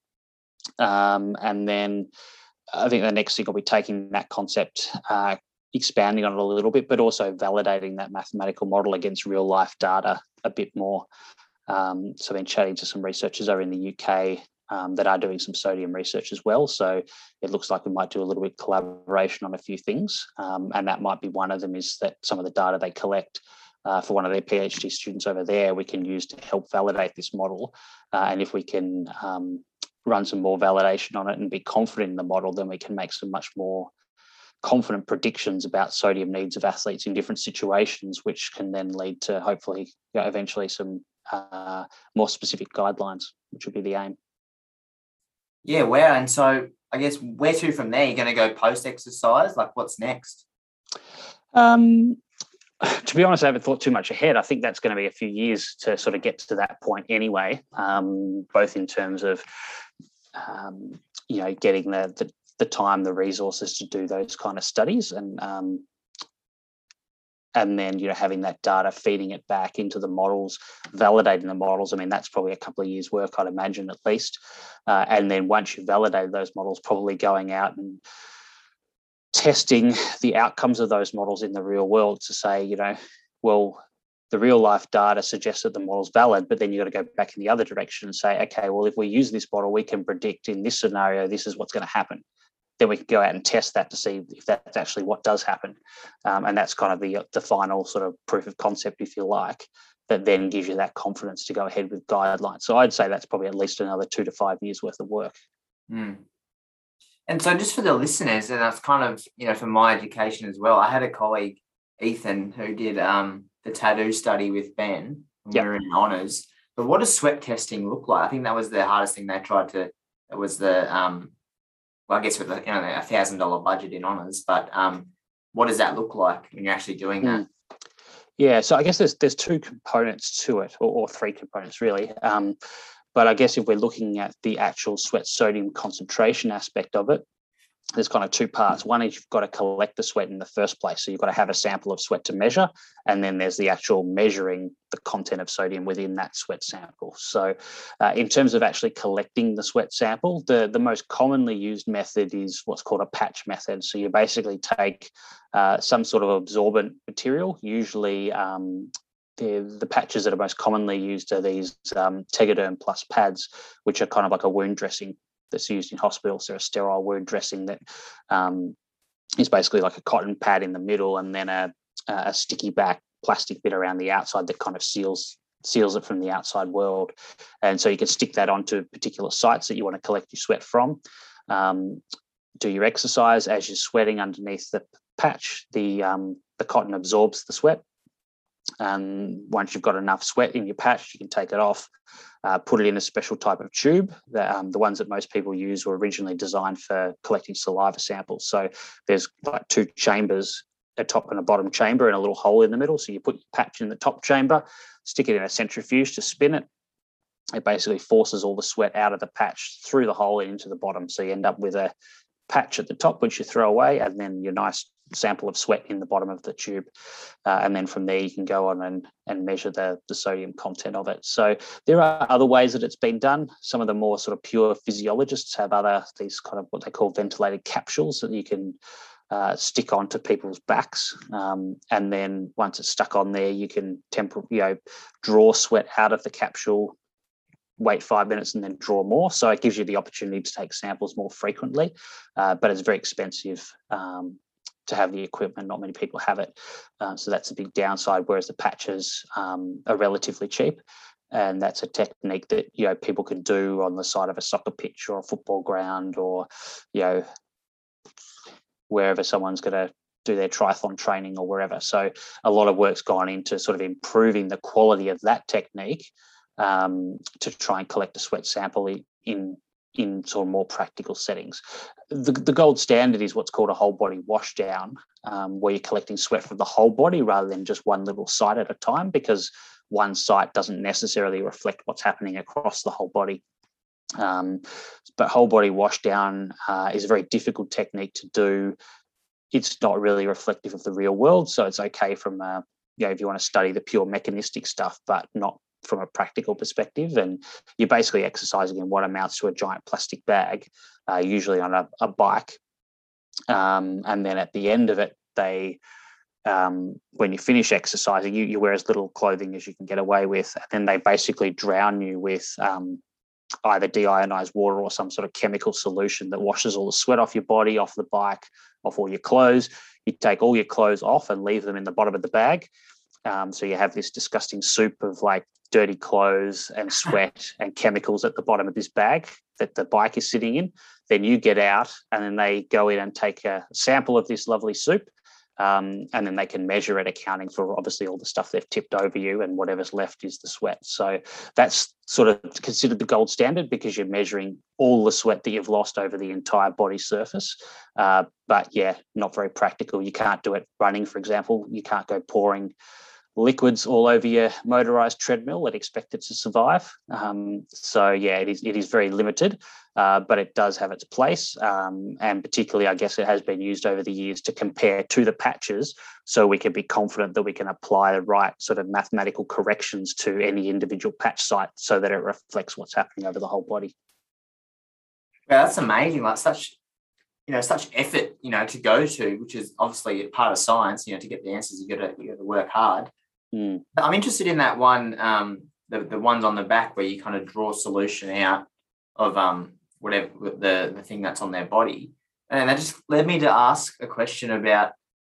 Um, and then I think the next thing will be taking that concept, uh, expanding on it a little bit, but also validating that mathematical model against real life data a bit more. Um, so I've been chatting to some researchers over in the UK um, that are doing some sodium research as well. So it looks like we might do a little bit of collaboration on a few things. Um, and that might be one of them is that some of the data they collect uh, for one of their PhD students over there, we can use to help validate this model. Uh, and if we can um, run some more validation on it and be confident in the model, then we can make some much more confident predictions about sodium needs of athletes in different situations, which can then lead to hopefully you know, eventually some uh, more specific guidelines, which would be the aim. Yeah, wow. And so I guess where to from there? You're going to go post exercise? Like what's next? Um, to be honest, I haven't thought too much ahead. I think that's going to be a few years to sort of get to that point anyway, um, both in terms of um, you know getting the, the, the time, the resources to do those kind of studies, and um, and then you know having that data, feeding it back into the models, validating the models. I mean, that's probably a couple of years' work, I'd imagine at least. Uh, and then once you've validated those models, probably going out and testing the outcomes of those models in the real world to say, you know, well, the real life data suggests that the model's valid, but then you've got to go back in the other direction and say, okay, well, if we use this model, we can predict in this scenario, this is what's going to happen. Then we can go out and test that to see if that's actually what does happen. Um, and that's kind of the, the final sort of proof of concept, if you like, that then gives you that confidence to go ahead with guidelines. So I'd say that's probably at least another two to five years worth of work. Mm. And so, just for the listeners, and that's kind of you know for my education as well. I had a colleague, Ethan, who did um, the tattoo study with Ben. Yep. We were in honors. But what does sweat testing look like? I think that was the hardest thing they tried to. It was the um, well, I guess with a, you know thousand dollar budget in honors. But um, what does that look like when you're actually doing that? Mm. Yeah, so I guess there's there's two components to it, or, or three components really. Um, but I guess if we're looking at the actual sweat sodium concentration aspect of it, there's kind of two parts. One is you've got to collect the sweat in the first place. So you've got to have a sample of sweat to measure. And then there's the actual measuring the content of sodium within that sweat sample. So, uh, in terms of actually collecting the sweat sample, the, the most commonly used method is what's called a patch method. So, you basically take uh, some sort of absorbent material, usually um, the, the patches that are most commonly used are these um, Tegaderm Plus pads, which are kind of like a wound dressing that's used in hospitals. They're a sterile wound dressing that um, is basically like a cotton pad in the middle and then a, a sticky back plastic bit around the outside that kind of seals seals it from the outside world. And so you can stick that onto particular sites that you want to collect your sweat from. Um, do your exercise as you're sweating underneath the patch. The um, the cotton absorbs the sweat and once you've got enough sweat in your patch, you can take it off, uh, put it in a special type of tube. That, um, the ones that most people use were originally designed for collecting saliva samples. So there's like two chambers, a top and a bottom chamber, and a little hole in the middle. So you put your patch in the top chamber, stick it in a centrifuge to spin it. It basically forces all the sweat out of the patch through the hole into the bottom. So you end up with a patch at the top, which you throw away, and then your nice sample of sweat in the bottom of the tube. Uh, and then from there, you can go on and, and measure the, the sodium content of it. So there are other ways that it's been done. Some of the more sort of pure physiologists have other, these kind of what they call ventilated capsules that you can uh, stick onto people's backs. Um, and then once it's stuck on there, you can temper, you know, draw sweat out of the capsule wait five minutes and then draw more. So it gives you the opportunity to take samples more frequently, uh, but it's very expensive um, to have the equipment. Not many people have it, uh, so that's a big downside. Whereas the patches um, are relatively cheap, and that's a technique that you know people can do on the side of a soccer pitch or a football ground, or you know wherever someone's going to do their triathlon training or wherever. So a lot of work's gone into sort of improving the quality of that technique um, to try and collect a sweat sample in in sort of more practical settings. The, the gold standard is what's called a whole body washdown, um, where you're collecting sweat from the whole body rather than just one little site at a time, because one site doesn't necessarily reflect what's happening across the whole body. Um, but whole body washdown uh, is a very difficult technique to do. It's not really reflective of the real world, so it's okay from uh, you know if you want to study the pure mechanistic stuff, but not from a practical perspective. And you're basically exercising in what amounts to a giant plastic bag, uh, usually on a, a bike. Um, and then at the end of it, they, um, when you finish exercising, you, you wear as little clothing as you can get away with. And then they basically drown you with um, either deionized water or some sort of chemical solution that washes all the sweat off your body, off the bike, off all your clothes. You take all your clothes off and leave them in the bottom of the bag. Um, so you have this disgusting soup of like dirty clothes and *laughs* sweat and chemicals at the bottom of this bag that the bike is sitting in. Then you get out and then they go in and take a sample of this lovely soup. Um, and then they can measure it, accounting for obviously all the stuff they've tipped over you, and whatever's left is the sweat. So that's sort of considered the gold standard because you're measuring all the sweat that you've lost over the entire body surface. Uh, but yeah, not very practical. You can't do it running, for example. You can't go pouring liquids all over your motorized treadmill and expect it to survive. Um, so yeah, it is it is very limited, uh, but it does have its place. Um, and particularly, I guess it has been used over the years to compare to the patches, so we can be confident that we can apply the right sort of mathematical corrections to any individual patch site, so that it reflects what's happening over the whole body. Yeah, that's amazing. Like such you know such effort you know to go to which is obviously part of science you know to get the answers you got to you got to work hard Mm. I'm interested in that one, um, the, the ones on the back where you kind of draw solution out of um, whatever the, the thing that's on their body. And that just led me to ask a question about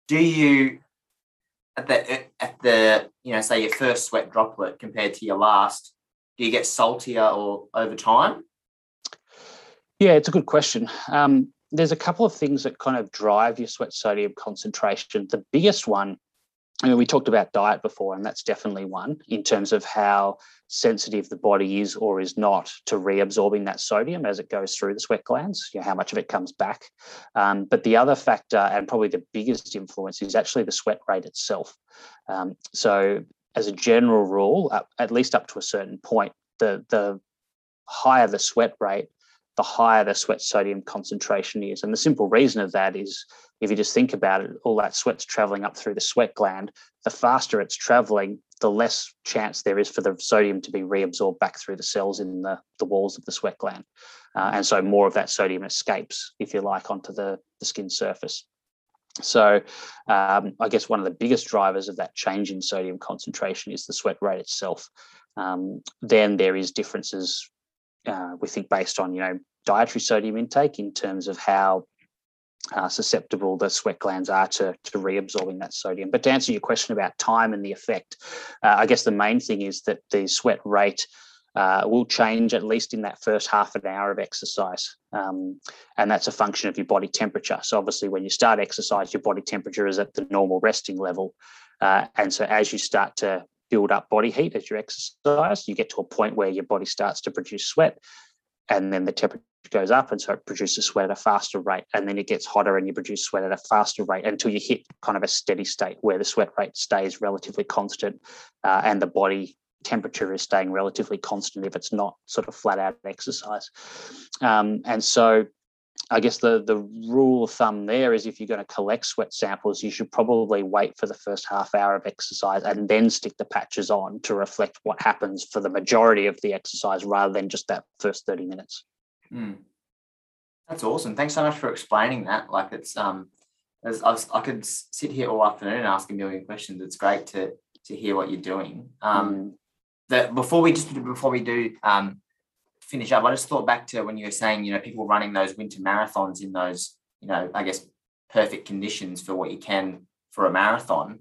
do you at the at the you know say your first sweat droplet compared to your last, do you get saltier or over time? Yeah, it's a good question. Um, there's a couple of things that kind of drive your sweat sodium concentration. The biggest one I mean, we talked about diet before, and that's definitely one in terms of how sensitive the body is or is not to reabsorbing that sodium as it goes through the sweat glands, you know, how much of it comes back. Um, but the other factor, and probably the biggest influence, is actually the sweat rate itself. Um, so, as a general rule, at least up to a certain point, the, the higher the sweat rate, the higher the sweat sodium concentration is. And the simple reason of that is if you just think about it, all that sweat's traveling up through the sweat gland. The faster it's traveling, the less chance there is for the sodium to be reabsorbed back through the cells in the, the walls of the sweat gland. Uh, and so more of that sodium escapes, if you like, onto the, the skin surface. So, um, I guess one of the biggest drivers of that change in sodium concentration is the sweat rate itself. Um, then there is differences uh, we think based on you know dietary sodium intake in terms of how uh, susceptible the sweat glands are to, to reabsorbing that sodium. But to answer your question about time and the effect, uh, I guess the main thing is that the sweat rate uh, will change at least in that first half an hour of exercise. Um, and that's a function of your body temperature. So, obviously, when you start exercise, your body temperature is at the normal resting level. Uh, and so, as you start to build up body heat as you exercise. You get to a point where your body starts to produce sweat, and then the temperature goes up, and so it produces sweat at a faster rate. And then it gets hotter, and you produce sweat at a faster rate until you hit kind of a steady state where the sweat rate stays relatively constant, uh, and the body temperature is staying relatively constant if it's not sort of flat out exercise. Um, and so I guess the the rule of thumb there is if you're going to collect sweat samples, you should probably wait for the first half hour of exercise and then stick the patches on to reflect what happens for the majority of the exercise rather than just that first 30 minutes. Mm. That's awesome. Thanks so much for explaining that. Like it's um as I, was, I could sit here all afternoon and ask a million questions. It's great to to hear what you're doing. Um mm. that before we just before we do um finish up, I just thought back to when you were saying, you know, people running those winter marathons in those, you know, I guess perfect conditions for what you can for a marathon.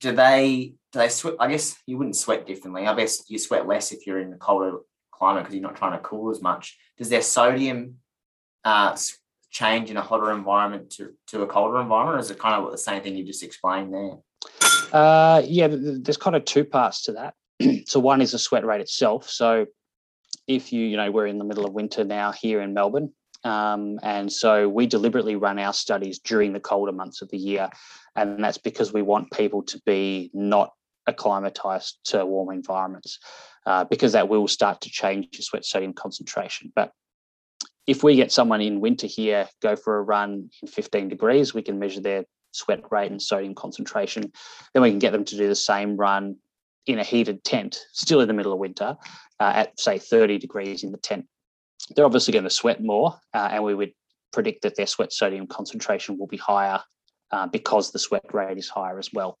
Do they do they sweat? I guess you wouldn't sweat differently. I guess you sweat less if you're in the colder climate because you're not trying to cool as much. Does their sodium uh, change in a hotter environment to, to a colder environment, or is it kind of the same thing you just explained there? Uh, yeah, there's kind of two parts to that. *clears throat* so one is the sweat rate itself. So if you, you know, we're in the middle of winter now here in Melbourne. Um, and so we deliberately run our studies during the colder months of the year. And that's because we want people to be not acclimatized to warm environments uh, because that will start to change your sweat sodium concentration. But if we get someone in winter here go for a run in 15 degrees, we can measure their sweat rate and sodium concentration. Then we can get them to do the same run in a heated tent, still in the middle of winter, uh, at say 30 degrees in the tent. They're obviously going to sweat more, uh, and we would predict that their sweat sodium concentration will be higher uh, because the sweat rate is higher as well.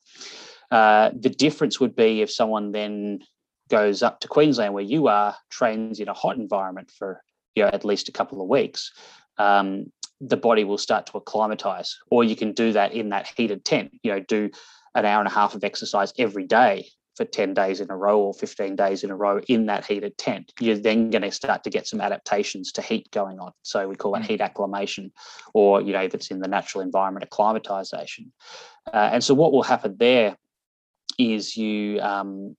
Uh, the difference would be if someone then goes up to Queensland, where you are, trains in a hot environment for you know at least a couple of weeks. Um, the body will start to acclimatize, or you can do that in that heated tent. You know, do an hour and a half of exercise every day for 10 days in a row or 15 days in a row in that heated tent, you're then going to start to get some adaptations to heat going on. So we call that mm. heat acclimation, or you know, if it's in the natural environment, acclimatization. Uh, and so what will happen there is you um,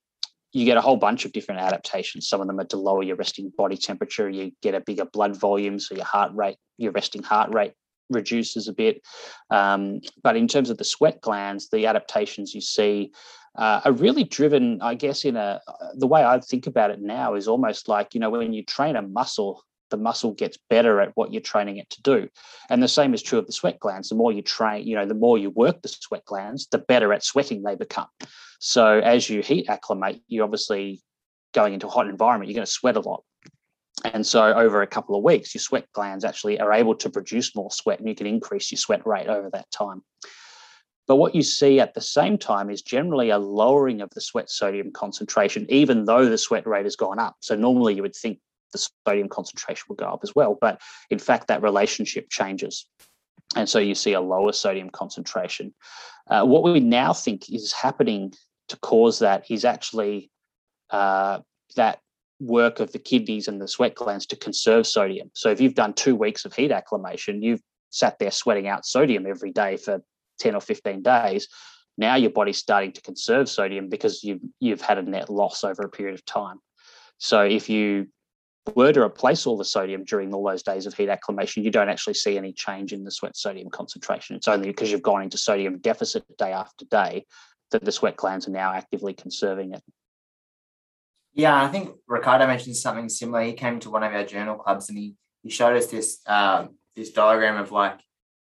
you get a whole bunch of different adaptations. Some of them are to lower your resting body temperature. You get a bigger blood volume, so your heart rate, your resting heart rate reduces a bit. Um, but in terms of the sweat glands, the adaptations you see uh, are really driven, I guess, in a the way I think about it now is almost like you know when you train a muscle, the muscle gets better at what you're training it to do, and the same is true of the sweat glands. The more you train, you know, the more you work the sweat glands, the better at sweating they become. So as you heat acclimate, you're obviously going into a hot environment, you're going to sweat a lot. And so over a couple of weeks, your sweat glands actually are able to produce more sweat and you can increase your sweat rate over that time. But what you see at the same time is generally a lowering of the sweat sodium concentration, even though the sweat rate has gone up. So normally you would think the sodium concentration will go up as well. But in fact, that relationship changes. And so you see a lower sodium concentration. Uh, what we now think is happening to cause that is actually uh, that work of the kidneys and the sweat glands to conserve sodium. So if you've done two weeks of heat acclimation, you've sat there sweating out sodium every day for 10 or 15 days. Now your body's starting to conserve sodium because you've you've had a net loss over a period of time. So if you were to replace all the sodium during all those days of heat acclimation, you don't actually see any change in the sweat sodium concentration. It's only because you've gone into sodium deficit day after day that the sweat glands are now actively conserving it. Yeah, I think Ricardo mentioned something similar. He came to one of our journal clubs and he he showed us this uh, this diagram of like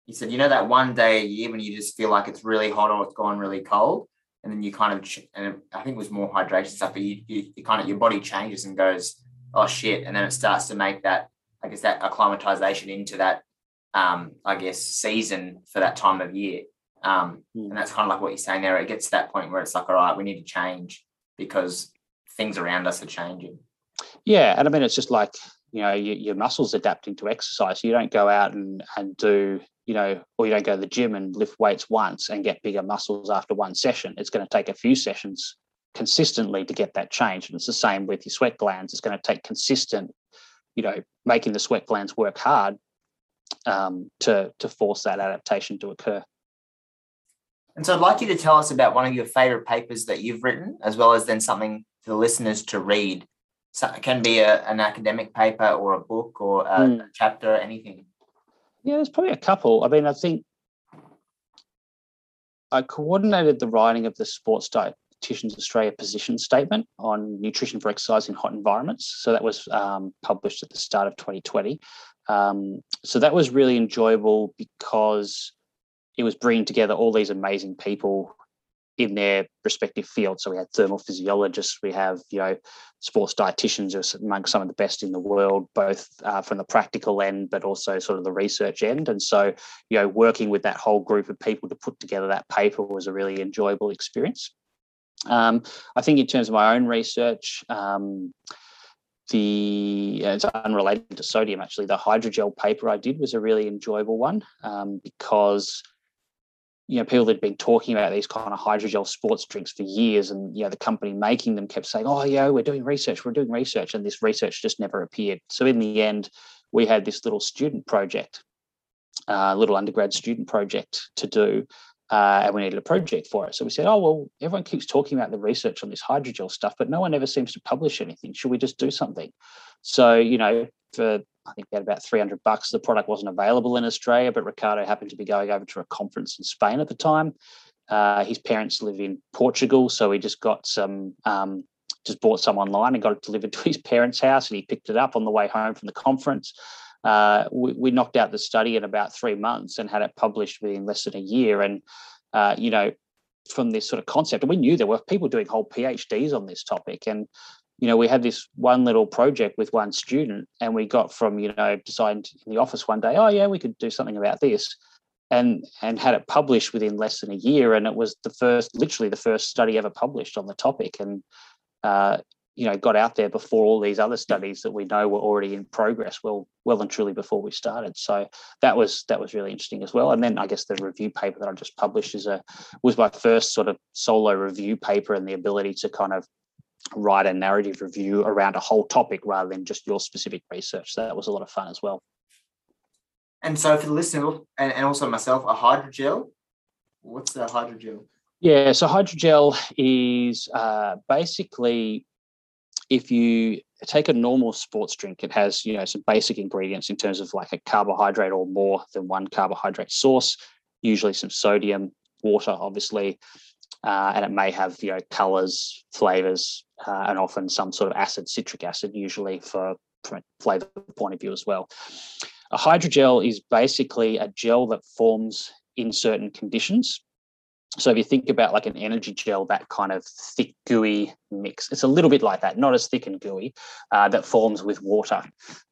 he said, you know, that one day a year when you just feel like it's really hot or it's gone really cold, and then you kind of and I think it was more hydration stuff, but you, you, you kind of your body changes and goes, oh shit, and then it starts to make that I guess that acclimatization into that um, I guess season for that time of year. Um, mm. and that's kind of like what you're saying there. It gets to that point where it's like, all right, we need to change because things around us are changing. Yeah, and I mean it's just like you know your, your muscles adapting to exercise. You don't go out and and do you know, or you don't go to the gym and lift weights once and get bigger muscles after one session. It's going to take a few sessions consistently to get that change. And it's the same with your sweat glands. It's going to take consistent, you know, making the sweat glands work hard um, to to force that adaptation to occur. And so I'd like you to tell us about one of your favorite papers that you've written, as well as then something for the listeners to read. So it can be a, an academic paper or a book or a, mm. chapter, anything. Yeah, there's probably a couple. I mean, I think I coordinated the writing of the Sports Dietitians Australia position statement on nutrition for exercise in hot environments. So that was um, published at the start of 2020. Um, so that was really enjoyable because it was bringing together all these amazing people in their respective fields. So we had thermal physiologists, we have you know sports dietitians who are among some of the best in the world, both uh, from the practical end, but also sort of the research end. And so you know working with that whole group of people to put together that paper was a really enjoyable experience. Um, I think in terms of my own research. Um, the it's unrelated to sodium actually the hydrogel paper i did was a really enjoyable one um, because you know, people had been talking about these kind of hydrogel sports drinks for years, and you know, the company making them kept saying, "Oh, yeah, we're doing research, we're doing research," and this research just never appeared. So in the end, we had this little student project, a uh, little undergrad student project to do, uh, and we needed a project for it. So we said, "Oh, well, everyone keeps talking about the research on this hydrogel stuff, but no one ever seems to publish anything. Should we just do something?" So you know, for I think we had about 300 bucks. The product wasn't available in Australia, but Ricardo happened to be going over to a conference in Spain at the time. Uh, his parents live in Portugal, so he just got some, um, just bought some online and got it delivered to his parents' house, and he picked it up on the way home from the conference. Uh, we, we, knocked out the study in about three months and had it published within less than a year. And uh, you know, from this sort of concept, and we knew there were people doing whole PhDs on this topic, and you know, we had this one little project with one student, and we got from you know designed in the office one day, oh yeah, we could do something about this, and and had it published within less than a year, and it was the first, literally the first study ever published on the topic, and uh, you know got out there before all these other studies that we know were already in progress well well and truly before we started. So that was that was really interesting as well. And then i guess the review paper that i just published is a was my first sort of solo review paper and the ability to kind of write a narrative review around a whole topic rather than just your specific research. So that was a lot of fun as well. And so for the listener and, and also myself a hydrogel? What's the hydrogel? Yeah, so hydrogel is uh, basically if you take a normal sports drink, it has you know some basic ingredients in terms of like a carbohydrate or more than one carbohydrate source, usually some sodium, water, obviously, uh, and it may have you know colors, flavors, uh, and often some sort of acid, citric acid, usually for from a flavor point of view as well. A hydrogel is basically a gel that forms in certain conditions so if you think about like an energy gel, that kind of thick, gooey mix, it's a little bit like that, not as thick and gooey, uh, that forms with water.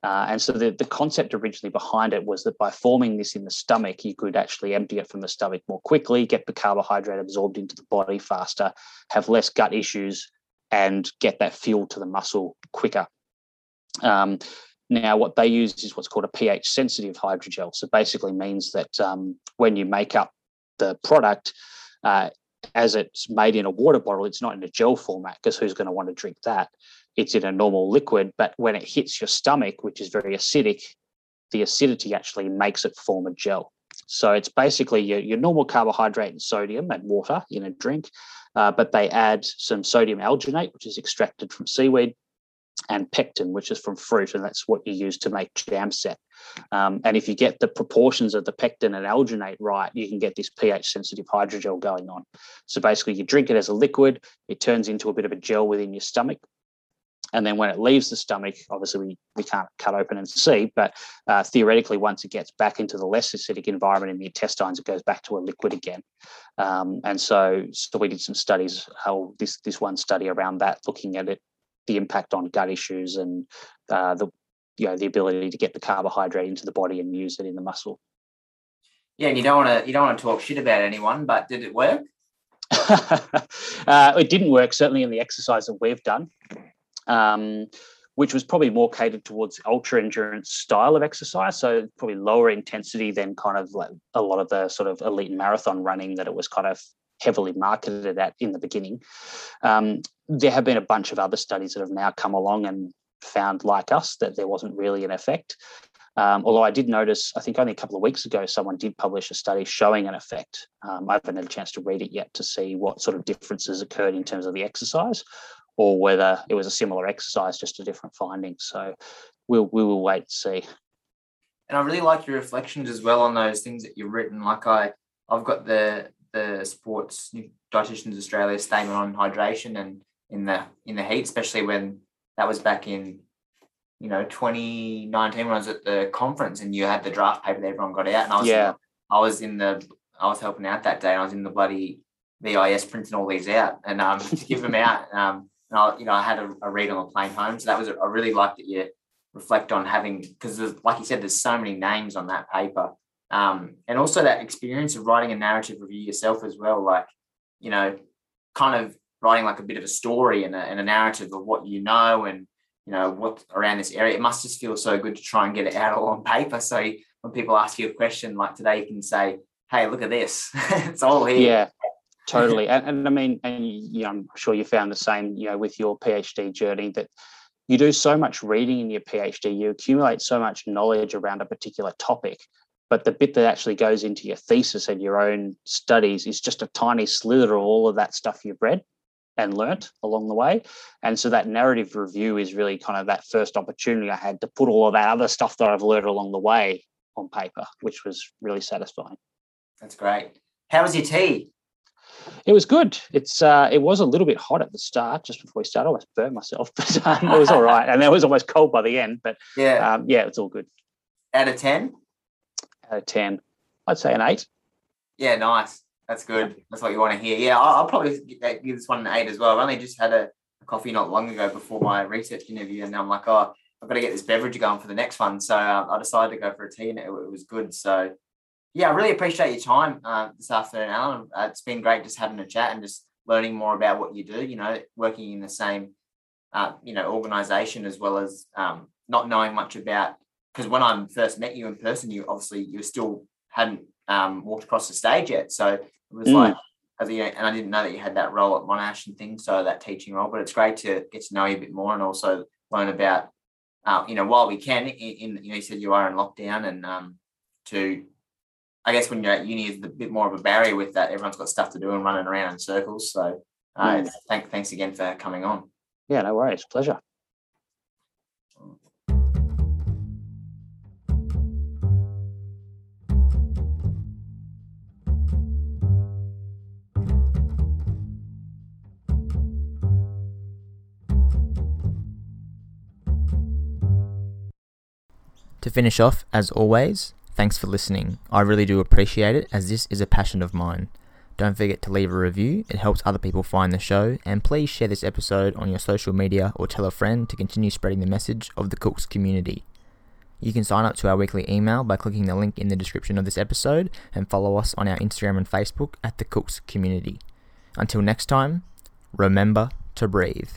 Uh, and so the, the concept originally behind it was that by forming this in the stomach, you could actually empty it from the stomach more quickly, get the carbohydrate absorbed into the body faster, have less gut issues, and get that fuel to the muscle quicker. Um, now, what they use is what's called a pH sensitive hydrogel. So basically means that um, when you make up the product, uh, as it's made in a water bottle, it's not in a gel format because who's going to want to drink that? It's in a normal liquid, but when it hits your stomach, which is very acidic, the acidity actually makes it form a gel. So it's basically your, your normal carbohydrate and sodium and water in a drink, uh, but they add some sodium alginate, which is extracted from seaweed, and pectin, which is from fruit, and that's what you use to make jam set. Um, and if you get the proportions of the pectin and alginate right, you can get this pH sensitive hydrogel going on. So basically, you drink it as a liquid, it turns into a bit of a gel within your stomach. And then when it leaves the stomach, obviously we, we can't cut open and see, but uh, theoretically, once it gets back into the less acidic environment in the intestines, it goes back to a liquid again. Um, and so, so we did some studies, how this this one study around that, looking at it the impact on gut issues and uh, the you know the ability to get the carbohydrate into the body and use it in the muscle. Yeah, and you don't want to you don't want to talk shit about anyone, but did it work? *laughs* uh, it didn't work certainly in the exercise that we've done, um, which was probably more catered towards ultra endurance style of exercise. So probably lower intensity than kind of like a lot of the sort of elite marathon running that it was kind of heavily marketed at in the beginning. Um, there have been a bunch of other studies that have now come along and found, like us, that there wasn't really an effect. Um, although I did notice, I think only a couple of weeks ago, someone did publish a study showing an effect. Um, I haven't had a chance to read it yet to see what sort of differences occurred in terms of the exercise or whether it was a similar exercise, just a different finding. So we'll, we will wait to see. And I really like your reflections as well on those things that you've written. Like I, I've got the the Sports Dietitians Australia statement on hydration and in the in the heat, especially when that was back in you know 2019 when I was at the conference and you had the draft paper that everyone got out and I was yeah. I was in the I was helping out that day and I was in the bloody VIS printing all these out and um to *laughs* give them out um and I you know I had a, a read on the plane home so that was I really liked that you reflect on having because like you said there's so many names on that paper um, and also that experience of writing a narrative review yourself as well like you know kind of writing like a bit of a story and a, and a narrative of what you know and you know what around this area. It must just feel so good to try and get it out all on paper. So when people ask you a question like today you can say hey look at this. *laughs* It's all here. Yeah *laughs* totally. And, and i mean and you know, i'm sure you found the same you know with your phd journey that you do so much reading in your phd you accumulate so much knowledge around a particular topic but the bit that actually goes into your thesis and your own studies is just a tiny slither of all of that stuff you've read and learnt along the way. And so that narrative review is really kind of that first opportunity I had to put all of that other stuff that I've learned along the way on paper, which was really satisfying. That's great. How was your tea? It was good. It's uh, it was a little bit hot at the start, just before we started. I almost burned myself, *laughs* but um, it was all right. And it was almost cold by the end. But yeah, um, yeah, it's all good. Out of ten? Out of ten, I'd say an eight. Yeah, nice. That's good. That's what you want to hear. Yeah, I'll, I'll probably give this one an eight as well. I've only just had a, a, coffee not long ago before my research interview, and I'm like, oh, I've got to get this beverage going for the next one. So uh, I decided to go for a tea, and it, it, was good. So yeah, I really appreciate your time uh, this afternoon, Alan. Uh, it's been great just having a chat and just learning more about what you do. You know, working in the same uh, you know, organization as well as um, not knowing much about. Because when I first met you in person, you obviously you still hadn't um, walked across the stage yet, so it was Mm. like, as you know, and I didn't know that you had that role at Monash and things, so that teaching role. But it's great to get to know you a bit more and also learn about, uh, you know, while we can. In, in you know, you said you are in lockdown, and um, to I guess when you're at uni, is a bit more of a barrier with that. Everyone's got stuff to do and running around in circles. So, uh, Mm. thank, thanks again for coming on. Yeah, no worries. Pleasure. To finish off, as always, thanks for listening. I really do appreciate it as this is a passion of mine. Don't forget to leave a review, it helps other people find the show, and please share this episode on your social media or tell a friend to continue spreading the message of the Cooks community. You can sign up to our weekly email by clicking the link in the description of this episode and follow us on our Instagram and Facebook at the Cooks community. Until next time, remember to breathe.